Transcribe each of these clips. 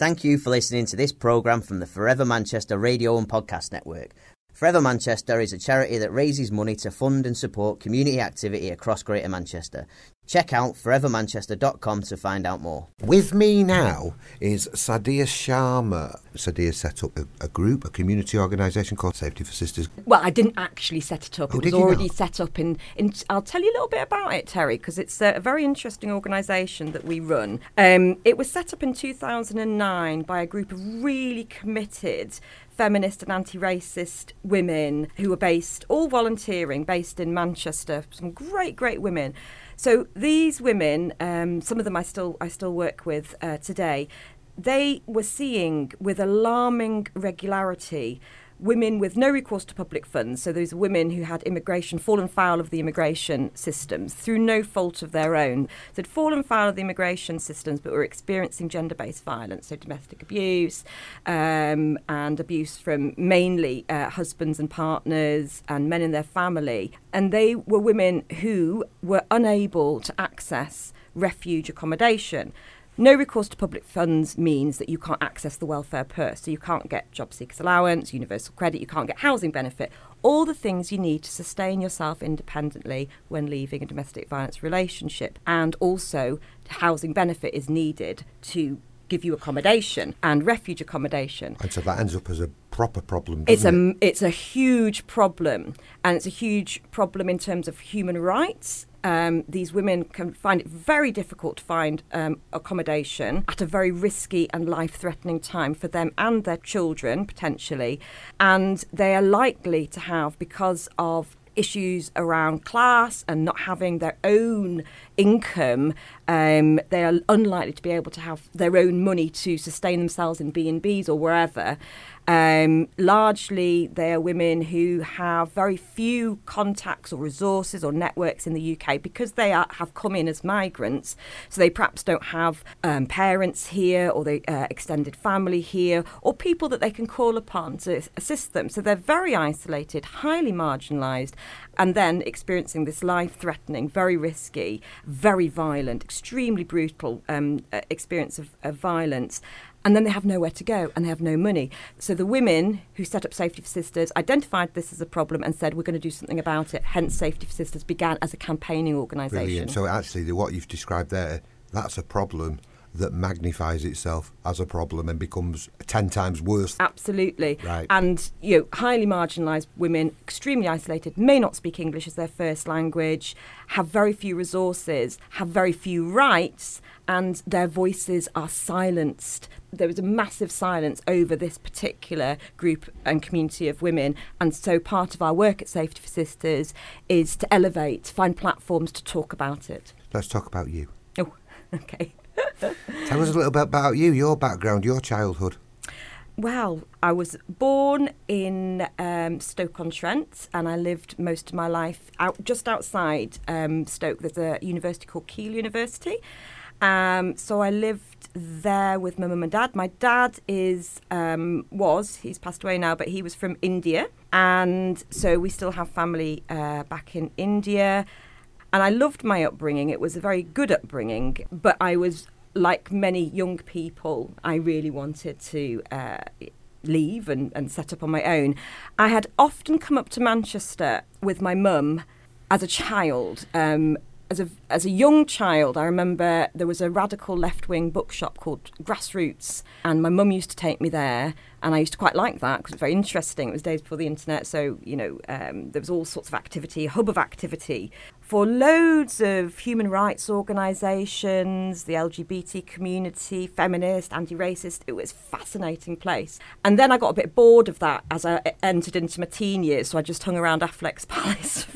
Thank you for listening to this programme from the Forever Manchester Radio and Podcast Network. Forever Manchester is a charity that raises money to fund and support community activity across Greater Manchester. Check out forevermanchester.com to find out more. With me now is Sandhya Sharma. Sandhya set up a, a group, a community organisation called Safety for Sisters. Well, I didn't actually set it up. Oh, it was already not? set up in, in. I'll tell you a little bit about it, Terry, because it's a, a very interesting organisation that we run. Um, it was set up in 2009 by a group of really committed feminist and anti-racist women who were based, all volunteering, based in Manchester. Some great, great women. So these women, um, some of them I still I still work with uh, today. They were seeing with alarming regularity women with no recourse to public funds. So those women who had immigration fallen foul of the immigration systems through no fault of their own. So had fallen foul of the immigration systems, but were experiencing gender-based violence, so domestic abuse um, and abuse from mainly uh, husbands and partners and men in their family. And they were women who were unable to access refuge accommodation. No recourse to public funds means that you can't access the welfare purse. So you can't get job seekers allowance, universal credit, you can't get housing benefit. All the things you need to sustain yourself independently when leaving a domestic violence relationship. And also, housing benefit is needed to give you accommodation and refuge accommodation. And so that ends up as a proper problem. It's a it? it's a huge problem, and it's a huge problem in terms of human rights. Um, these women can find it very difficult to find um, accommodation at a very risky and life-threatening time for them and their children potentially, and they are likely to have because of issues around class and not having their own income, um, they are unlikely to be able to have their own money to sustain themselves in B and B's or wherever. Um, largely, they are women who have very few contacts or resources or networks in the UK because they are, have come in as migrants. So they perhaps don't have um, parents here or the uh, extended family here or people that they can call upon to assist them. So they're very isolated, highly marginalised, and then experiencing this life-threatening, very risky, very violent, extremely brutal um, uh, experience of, of violence and then they have nowhere to go and they have no money. So the women who set up Safety for Sisters identified this as a problem and said, we're going to do something about it. Hence, Safety for Sisters began as a campaigning organisation. Brilliant. So actually, what you've described there, that's a problem that magnifies itself as a problem and becomes ten times worse. Absolutely. Right. And you know, highly marginalised women, extremely isolated, may not speak English as their first language, have very few resources, have very few rights, and their voices are silenced. There is a massive silence over this particular group and community of women. And so part of our work at Safety for Sisters is to elevate, find platforms to talk about it. Let's talk about you. Oh, okay. Tell us a little bit about you, your background, your childhood. Well, I was born in um, Stoke-on-Trent, and I lived most of my life out just outside um, Stoke. There's a university called Keele University. Um, so I lived there with my mum and dad. My dad is um, was he's passed away now, but he was from India, and so we still have family uh, back in India. And I loved my upbringing. It was a very good upbringing, but I was like many young people. I really wanted to. Uh, leave and, and set up on my own. I had often come up to Manchester with my mum as a child. Um, as a as a young child, I remember there was a radical left wing bookshop called Grassroots, and my mum used to take me there, and I used to quite like that because it was very interesting. It was days before the internet, so you know um, there was all sorts of activity, a hub of activity for loads of human rights organisations, the LGBT community, feminist, anti-racist. It was a fascinating place, and then I got a bit bored of that as I entered into my teen years, so I just hung around Affleck's Palace.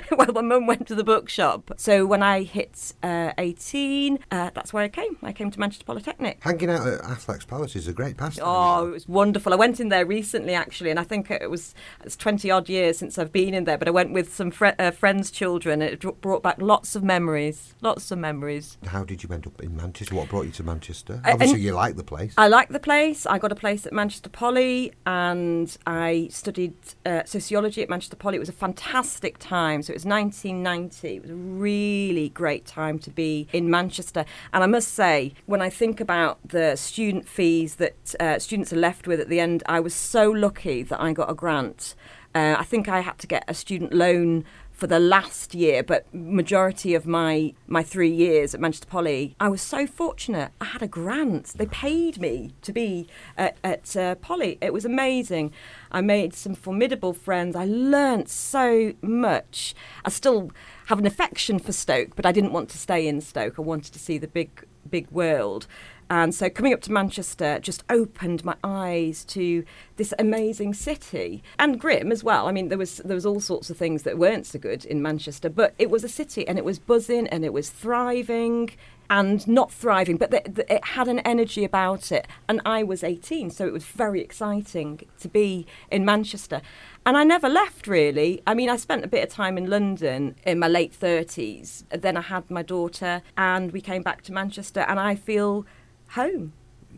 well, my mum went to the bookshop. So when I hit uh, 18, uh, that's where I came. I came to Manchester Polytechnic. Hanging out at Affleck's Palace is a great pastime. Oh, it was wonderful. I went in there recently, actually, and I think it was it's 20 odd years since I've been in there, but I went with some fr- uh, friends' children. and It brought back lots of memories. Lots of memories. How did you end up in Manchester? What brought you to Manchester? Uh, Obviously, you like the place. I like the place. I got a place at Manchester Poly and I studied uh, sociology at Manchester Poly. It was a fantastic time time. So it was 1990. It was a really great time to be in Manchester. And I must say, when I think about the student fees that uh, students are left with at the end, I was so lucky that I got a grant. Uh, I think I had to get a student loan for the last year, but majority of my my three years at Manchester Poly, I was so fortunate. I had a grant. They paid me to be at, at uh, Poly. It was amazing. I made some formidable friends. I learnt so much. I still have an affection for Stoke, but I didn't want to stay in Stoke. I wanted to see the big big world. And so coming up to Manchester just opened my eyes to this amazing city and grim as well. I mean, there was there was all sorts of things that weren't so good in Manchester, but it was a city and it was buzzing and it was thriving and not thriving, but the, the, it had an energy about it. And I was 18, so it was very exciting to be in Manchester. And I never left really. I mean, I spent a bit of time in London in my late 30s. Then I had my daughter, and we came back to Manchester, and I feel home.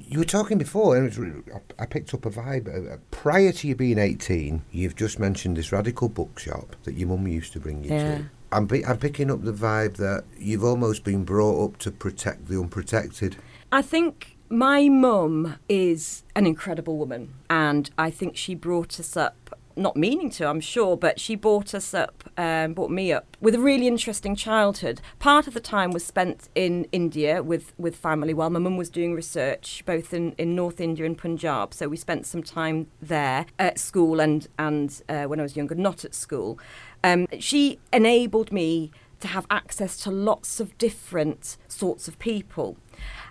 You were talking before, and I picked up a vibe. Uh, prior to you being 18, you've just mentioned this radical bookshop that your mum used to bring you Yeah. to. I'm, pi- I'm picking up the vibe that you've almost been brought up to protect the unprotected. I think my mum is an incredible woman, and I think she brought us up. Not meaning to, I'm sure, but she brought us up, um, brought me up with a really interesting childhood. Part of the time was spent in India with, with family while my mum was doing research, both in, in North India and Punjab. So we spent some time there at school and, and uh, when I was younger, not at school. Um, she enabled me to have access to lots of different sorts of people.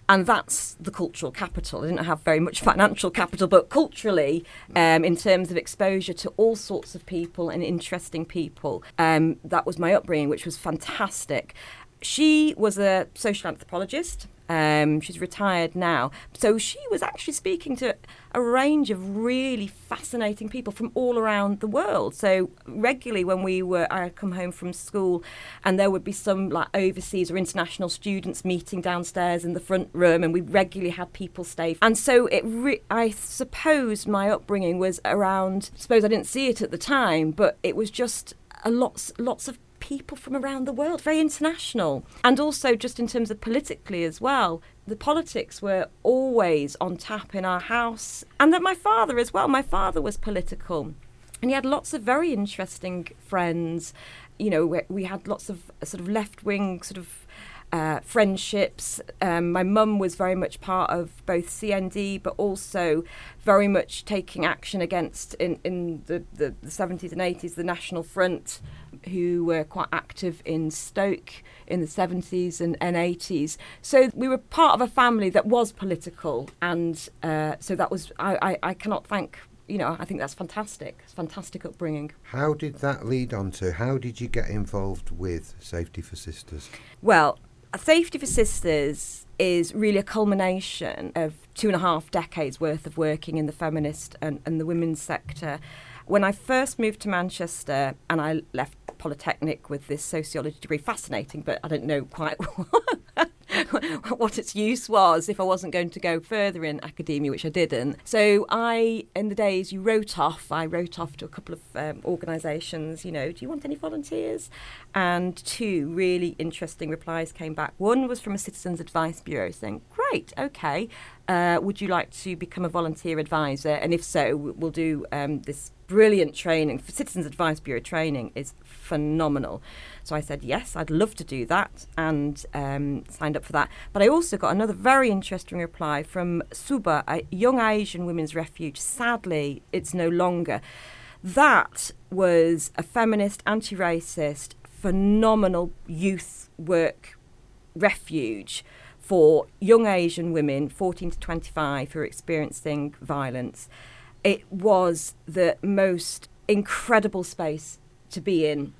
And that's the cultural capital. I didn't have very much financial capital, but culturally, um, in terms of exposure to all sorts of people and interesting people, um, that was my upbringing, which was fantastic. She was a social anthropologist. Um, she's retired now. So she was actually speaking to a range of really fascinating people from all around the world. So regularly when we were, I'd come home from school and there would be some like overseas or international students meeting downstairs in the front room and we regularly had people stay. And so it, re- I suppose my upbringing was around, I suppose I didn't see it at the time, but it was just a lots, lots of people from around the world, very international. And also, just in terms of politically as well, the politics were always on tap in our house. And that my father as well, my father was political. And he had lots of very interesting friends. You know, we, we had lots of sort of left wing sort of uh, friendships. Um, my mum was very much part of both CND, but also very much taking action against, in, in the, the, the 70s and 80s, the National Front, who were quite active in Stoke in the 70s and, and 80s. So we were part of a family that was political, and uh, so that was, I, I, I cannot thank. You know, I think that's fantastic. It's fantastic upbringing. How did that lead on to? How did you get involved with Safety for Sisters? Well, Safety for Sisters is really a culmination of two and a half decades worth of working in the feminist and, and the women's sector. When I first moved to Manchester and I left Polytechnic with this sociology degree, fascinating, but I don't know quite what its use was if I wasn't going to go further in academia, which I didn't. So I, in the days you wrote off, I wrote off to a couple of um, organisations, you know, do you want any volunteers? And two really interesting replies came back. One was from a Citizens Advice Bureau saying, great, okay, uh, would you like to become a volunteer advisor? And if so, we'll do um, this brilliant training. Citizens Advice Bureau training is phenomenal. So I said, yes, I'd love to do that and um, signed up for that. But I also got another very interesting reply from Suba, a young Asian women's refuge. Sadly, it's no longer. That was a feminist, anti racist, phenomenal youth work refuge for young Asian women, 14 to 25, who are experiencing violence. It was the most incredible space to be in,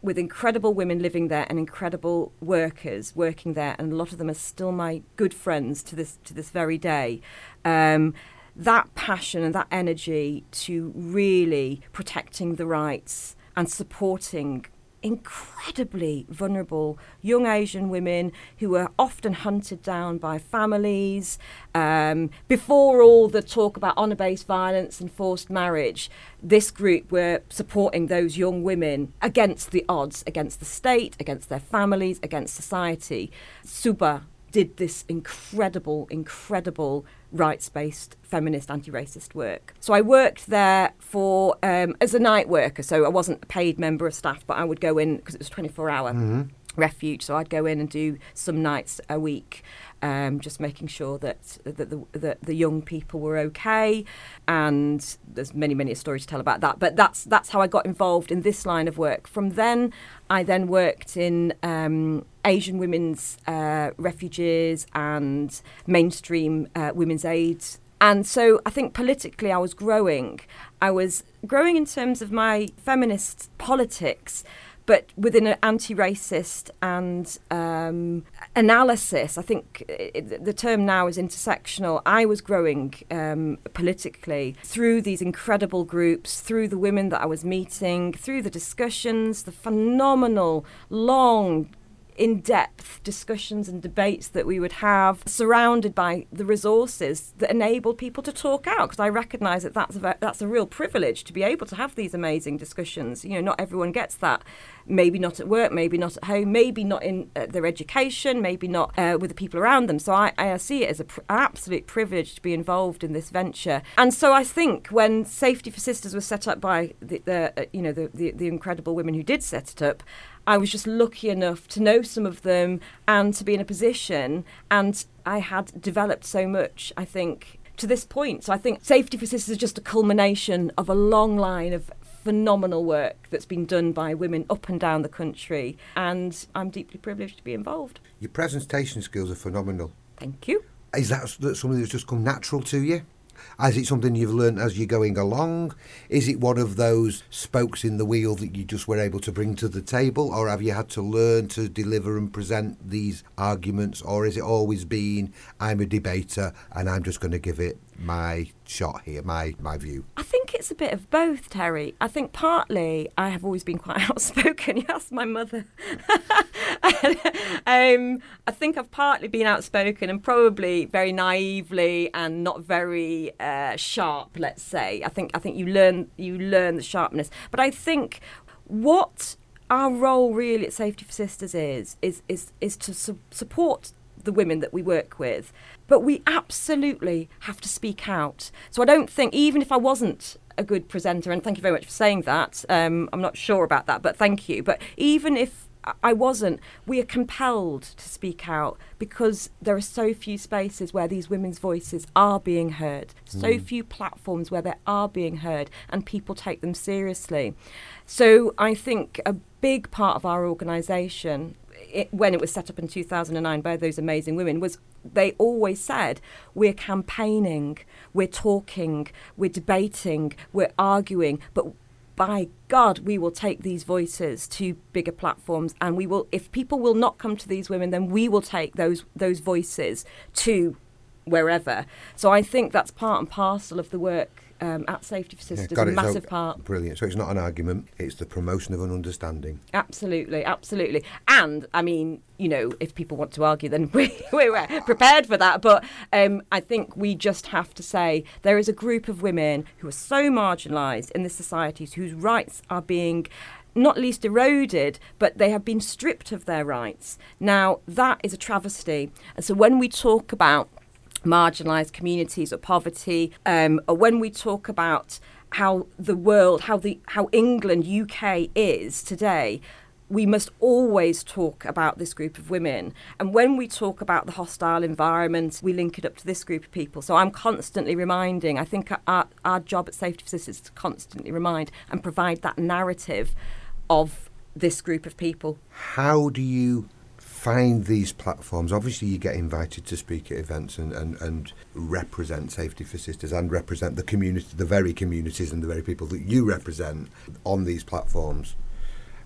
with incredible women living there and incredible workers working there, and a lot of them are still my good friends to this to this very day. Um, that passion and that energy to really protecting the rights and supporting incredibly vulnerable young Asian women who were often hunted down by families. Um, before all the talk about honour based violence and forced marriage, this group were supporting those young women against the odds, against the state, against their families, against society. Suba did this incredible, incredible rights based feminist anti racist work. So I worked there for um, as a night worker, so I wasn't a paid member of staff, but I would go in because it was 24 hour. Mm-hmm. Refuge, so I'd go in and do some nights a week, um, just making sure that that the, that the young people were okay. And there's many many stories to tell about that. But that's that's how I got involved in this line of work. From then, I then worked in um, Asian women's uh, refuges and mainstream uh, women's aid. And so I think politically I was growing. I was growing in terms of my feminist politics, but within an anti-racist and um, analysis. I think it, the term now is intersectional. I was growing um, politically through these incredible groups, through the women that I was meeting, through the discussions, the phenomenal, long in depth discussions and debates that we would have, surrounded by the resources that enabled people to talk out. Because I recognise that that's a, that's a real privilege to be able to have these amazing discussions. You know, not everyone gets that. Maybe not at work, maybe not at home, maybe not in uh, their education, maybe not uh, with the people around them. So I, I see it as pr- an absolute privilege to be involved in this venture. And so I think when Safety for Sisters was set up by the, the uh, you know the, the, the incredible women who did set it up, I was just lucky enough to know some of them and to be in a position. And I had developed so much, I think, to this point. So I think Safety for Sisters is just a culmination of a long line of phenomenal work that's been done by women up and down the country. And I'm deeply privileged to be involved. Your presentation skills are phenomenal. Thank you. Is that something that's just come natural to you? Is it something you've learned as you're going along? Is it one of those spokes in the wheel that you just were able to bring to the table? Or have you had to learn to deliver and present these arguments? Or is it always been, I'm a debater and I'm just going to give it my shot here, my, my view? I think it's a bit of both, Terry. I think partly I have always been quite outspoken. You my mother. um, I think I've partly been outspoken and probably very naively and not very uh, sharp. Let's say. I think I think you learn you learn the sharpness, but I think what our role really at Safety for Sisters is is is is to su- support the women that we work with. But we absolutely have to speak out. So I don't think, even if I wasn't a good presenter, and thank you very much for saying that, um, I'm not sure about that, but thank you. But even if I wasn't, we are compelled to speak out because there are so few spaces where these women's voices are being heard, so mm. few platforms where they are being heard, and people take them seriously. So I think a big part of our organisation it, when it was set up in 2009 by those amazing women was they always said we're campaigning, we're talking, we're debating, we're arguing, but by God, we will take these voices to bigger platforms, and we will. If people will not come to these women, then we will take those those voices to wherever. So I think that's part and parcel of the work um, at Safety for Sisters, yeah, a massive so, part. Brilliant. So it's not an argument, it's the promotion of an understanding. Absolutely, absolutely. And, I mean, you know, if people want to argue, then we, we're prepared for that. But um, I think we just have to say there is a group of women who are so marginalised in the societies whose rights are being not least eroded, but they have been stripped of their rights. Now, that is a travesty. And so when we talk about marginalised communities or poverty, um, or when we talk about how the world, how the how England, UK is today, we must always talk about this group of women. And when we talk about the hostile environment, we link it up to this group of people. So I'm constantly reminding, I think our, our job at Safety for Sisters is to constantly remind and provide that narrative of this group of people. How do you find these platforms? Obviously, you get invited to speak at events and, and, and represent Safety for Sisters and represent the community, the very communities and the very people that you represent on these platforms.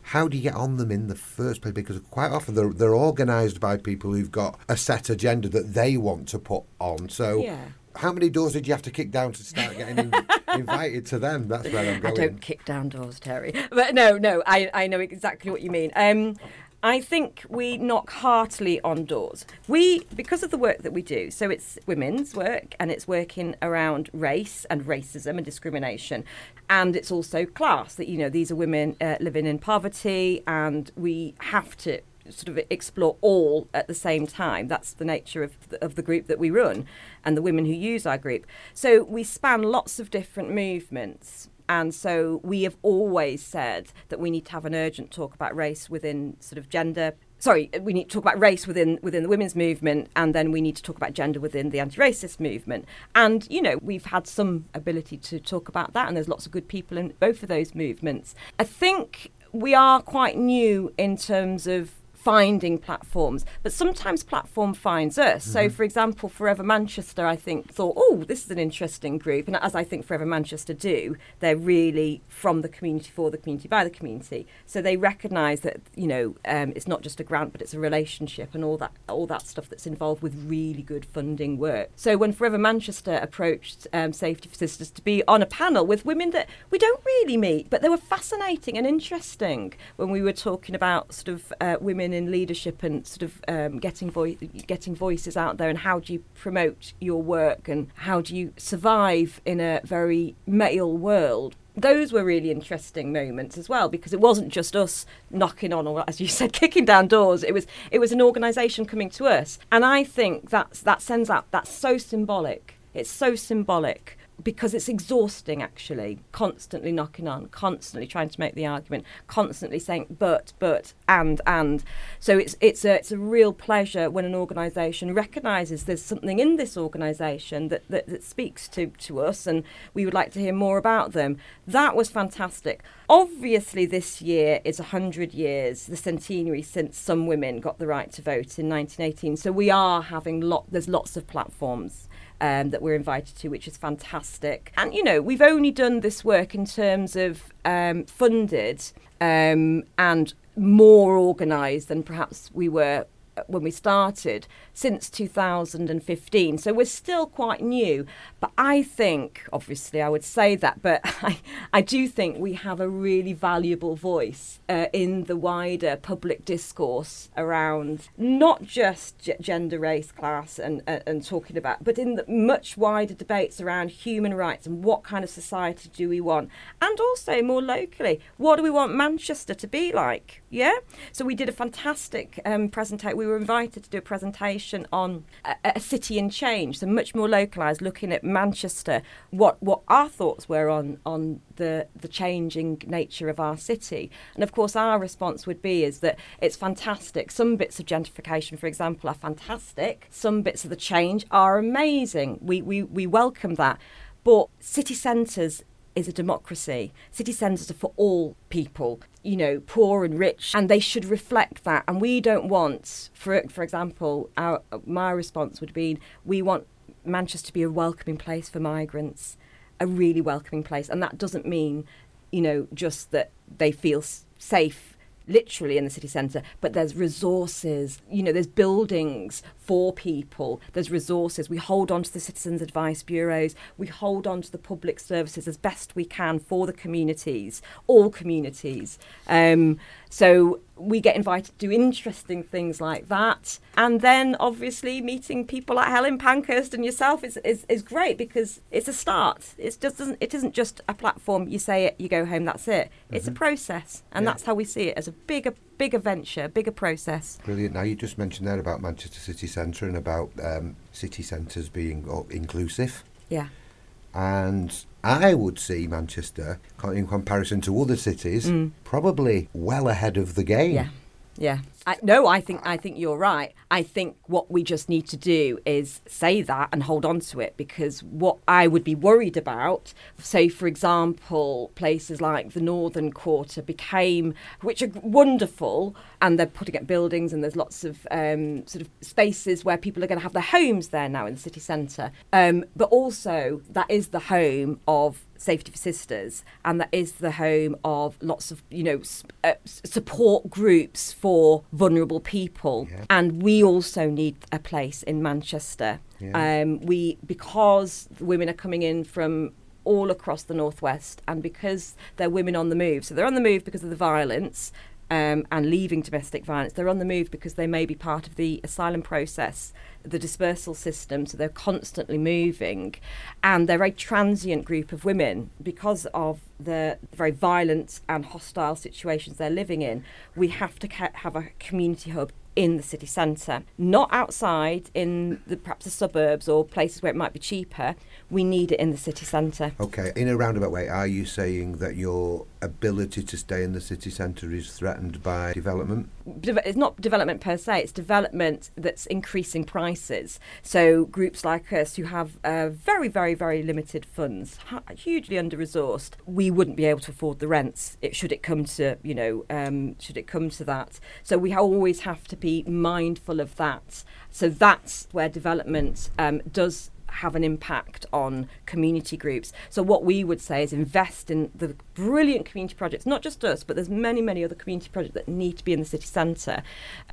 How do you get on them in the first place? Because quite often they're, they're organised by people who've got a set agenda that they want to put on. So, yeah. how many doors did you have to kick down to start getting in, invited to them. That's where I'm I going. don't kick down doors, Terry. But no, no, I, I know exactly what you mean. Um, I think we knock heartily on doors. We, because of the work that we do, so it's women's work and it's working around race and racism and discrimination. And it's also class that, you know, these are women uh, living in poverty and we have to sort of explore all at the same time. That's the nature of the, of the group that we run and the women who use our group. So we span lots of different movements. And so we have always said that we need to have an urgent talk about race within sort of gender. Sorry, we need to talk about race within within the women's movement, and then we need to talk about gender within the anti-racist movement. And you know, we've had some ability to talk about that, and there's lots of good people in both of those movements. I think we are quite new in terms of finding platforms, but sometimes platform finds us. Mm-hmm. So, for example, Forever Manchester, I think thought, oh, this is an interesting group, and as I think Forever Manchester do, they're really from the community for the community by the community. So they recognise that you know um, it's not just a grant, but it's a relationship and all that all that stuff that's involved with really good funding work. So when Forever Manchester approached um, Safety for Sisters to be on a panel with women that we don't really meet, but they were fascinating and interesting when we were talking about sort of uh, women in leadership and sort of um, getting vo- getting voices out there and how do you promote your work and how do you survive in a very male world? Those were really interesting moments as well because it wasn't just us knocking on or as you said kicking down doors. It was it was an organization coming to us. And i think that's that sends out that's so symbolic. It's so symbolic because it's exhausting actually. Constantly knocking on constantly trying to make the argument constantly saying but but and and. So it's it's a it's a real pleasure when an organization recognizes there's something in this organization that, that that speaks to to us and we would like to hear more about them. That was fantastic. Obviously this year is 100 years the centenary since some women got the right to vote in 1918 so we are having lot there's lots of platforms um, that we're invited to, which is fantastic. And, you know, we've only done this work in terms of um, funded um, and more organised than perhaps we were when we started since 2015. So we're still quite new. But I think, obviously, I would say that, but I, I do think we have a really valuable voice uh, in the wider public discourse around not just g- gender, race, class, and, and talking about, but in the much wider debates around human rights and what kind of society do we want. And also, more locally, what do we want Manchester to be like? Yeah? So we did a fantastic um, presentation. We were invited to do a presentation on a, a city in change, so much more localised, looking at Manchester, what what our thoughts were on on the the changing nature of our city. And of course, our response would be is that it's fantastic. Some bits of gentrification, for example, are fantastic. Some bits of the change are amazing. We we we welcome that. But city centres is a democracy. City centres are for all people, you know, poor and rich, and they should reflect that. And we don't want, for for example, our my response would be, we want Manchester to be a welcoming place for migrants, a really welcoming place, and that doesn't mean, you know, just that they feel safe literally in the city centre, but there's resources, you know, there's buildings for people, there's resources. We hold on to the citizens' advice bureaus, we hold on to the public services as best we can for the communities, all communities. Um, so we get invited to do interesting things like that. And then obviously meeting people like Helen Pankhurst and yourself is, is, is great because it's a start. It's just doesn't it isn't just a platform, you say it, you go home, that's it. It's mm-hmm. a process. And yeah. that's how we see it as a bigger bigger venture, bigger process. Brilliant. Now you just mentioned there about Manchester City Centre and about um, city centres being inclusive. Yeah. And I would see Manchester, in comparison to other cities, mm. probably well ahead of the game. Yeah, yeah. I, no, I think I think you're right. I think what we just need to do is say that and hold on to it because what I would be worried about, say for example, places like the Northern Quarter became, which are wonderful, and they're putting up buildings and there's lots of um, sort of spaces where people are going to have their homes there now in the city centre. Um, but also that is the home of Safety for Sisters, and that is the home of lots of you know uh, support groups for vulnerable people. Yeah. And we also need a place in Manchester. Yeah. Um, we because women are coming in from all across the northwest, and because they're women on the move, so they're on the move because of the violence. Um, and leaving domestic violence, they're on the move because they may be part of the asylum process, the dispersal system, so they're constantly moving. And they're a transient group of women because of the very violent and hostile situations they're living in. We have to ca- have a community hub in the city centre, not outside in the perhaps the suburbs or places where it might be cheaper. We need it in the city centre. Okay, in a roundabout way, are you saying that your ability to stay in the city centre is threatened by development? De- it's not development per se, it's development that's increasing prices. So, groups like us who have uh, very, very, very limited funds, hugely under resourced, we wouldn't be able to afford the rents it, should it come to, you know, um, should it come to that. So, we always have to be mindful of that. So, that's where development um, does have an impact on community groups. So what we would say is invest in the brilliant community projects, not just us, but there's many, many other community projects that need to be in the city centre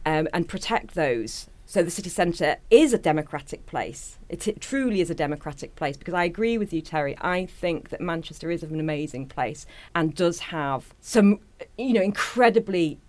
um, and protect those. So the city centre is a democratic place. It, it, truly is a democratic place because I agree with you, Terry. I think that Manchester is an amazing place and does have some, you know, incredibly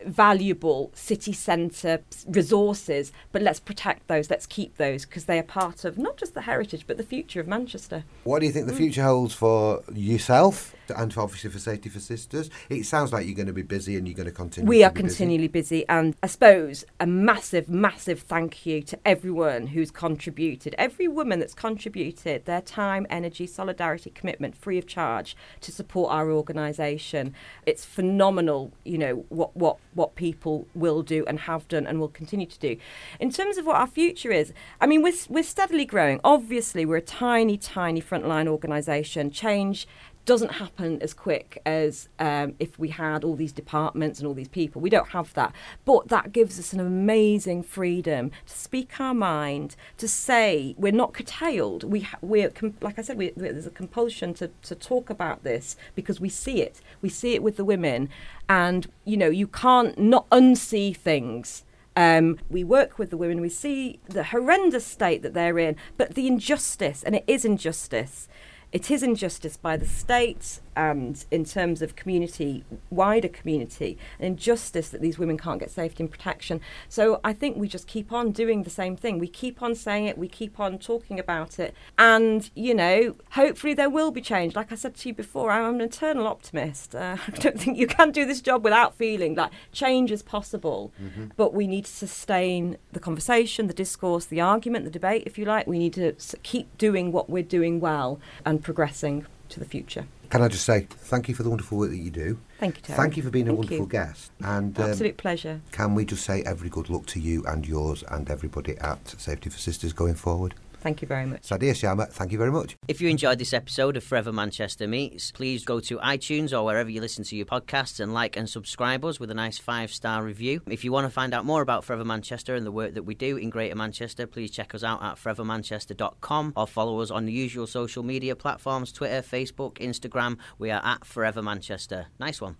invaluable city centre resources, but let's protect those, let's keep those, because they are part of not just the heritage, but the future of Manchester. What do you think the mm. future holds for yourself and obviously for Safety for Sisters? It sounds like you're going to be busy and you're going to continue. We are be continually busy. busy, and I suppose a massive, massive thank you to everyone who's contributed, every woman that's contributed their time, energy, solidarity, commitment, free of charge to support our organisation. It's phenomenal, you know, what, what, what people will do and have done and will continue to do. In terms of what our future is, I mean, we're, we're steadily growing. Obviously, we're a tiny, tiny frontline organisation. Change doesn't happen as quick as um, if we had all these departments and all these people. We don't have that. But that gives us an amazing freedom to speak our mind, to say we're not curtailed. We we're like I said, we, there's a compulsion to, to talk about this because we see it. We see it with the women, and you know you can't not unsee things. Um, we work with the women, we see the horrendous state that they're in, but the injustice, and it is injustice it is injustice by the state and in terms of community, wider community, an injustice that these women can't get safety and protection. So I think we just keep on doing the same thing. We keep on saying it, we keep on talking about it, and you know, hopefully there will be change. Like I said to you before, I'm an eternal optimist. Uh, I don't think you can do this job without feeling like change is possible, mm-hmm. but we need to sustain the conversation, the discourse, the argument, the debate, if you like. We need to keep doing what we're doing well and progressing to the future. Can I just say thank you for the wonderful work that you do? Thank you, Terry. Thank you for being thank a wonderful you. guest. And um, absolute pleasure. Can we just say every good luck to you and yours and everybody at Safety for Sisters going forward? Thank you very much. Sandhya Sharma, thank you very much. If you enjoyed this episode of Forever Manchester Meets, please go to iTunes or wherever you listen to your podcasts and like and subscribe us with a nice five star review. If you want to find out more about Forever Manchester and the work that we do in Greater Manchester, please check us out at forevermanchester.com or follow us on the usual social media platforms Twitter, Facebook, Instagram. We are at Forever Manchester. Nice one.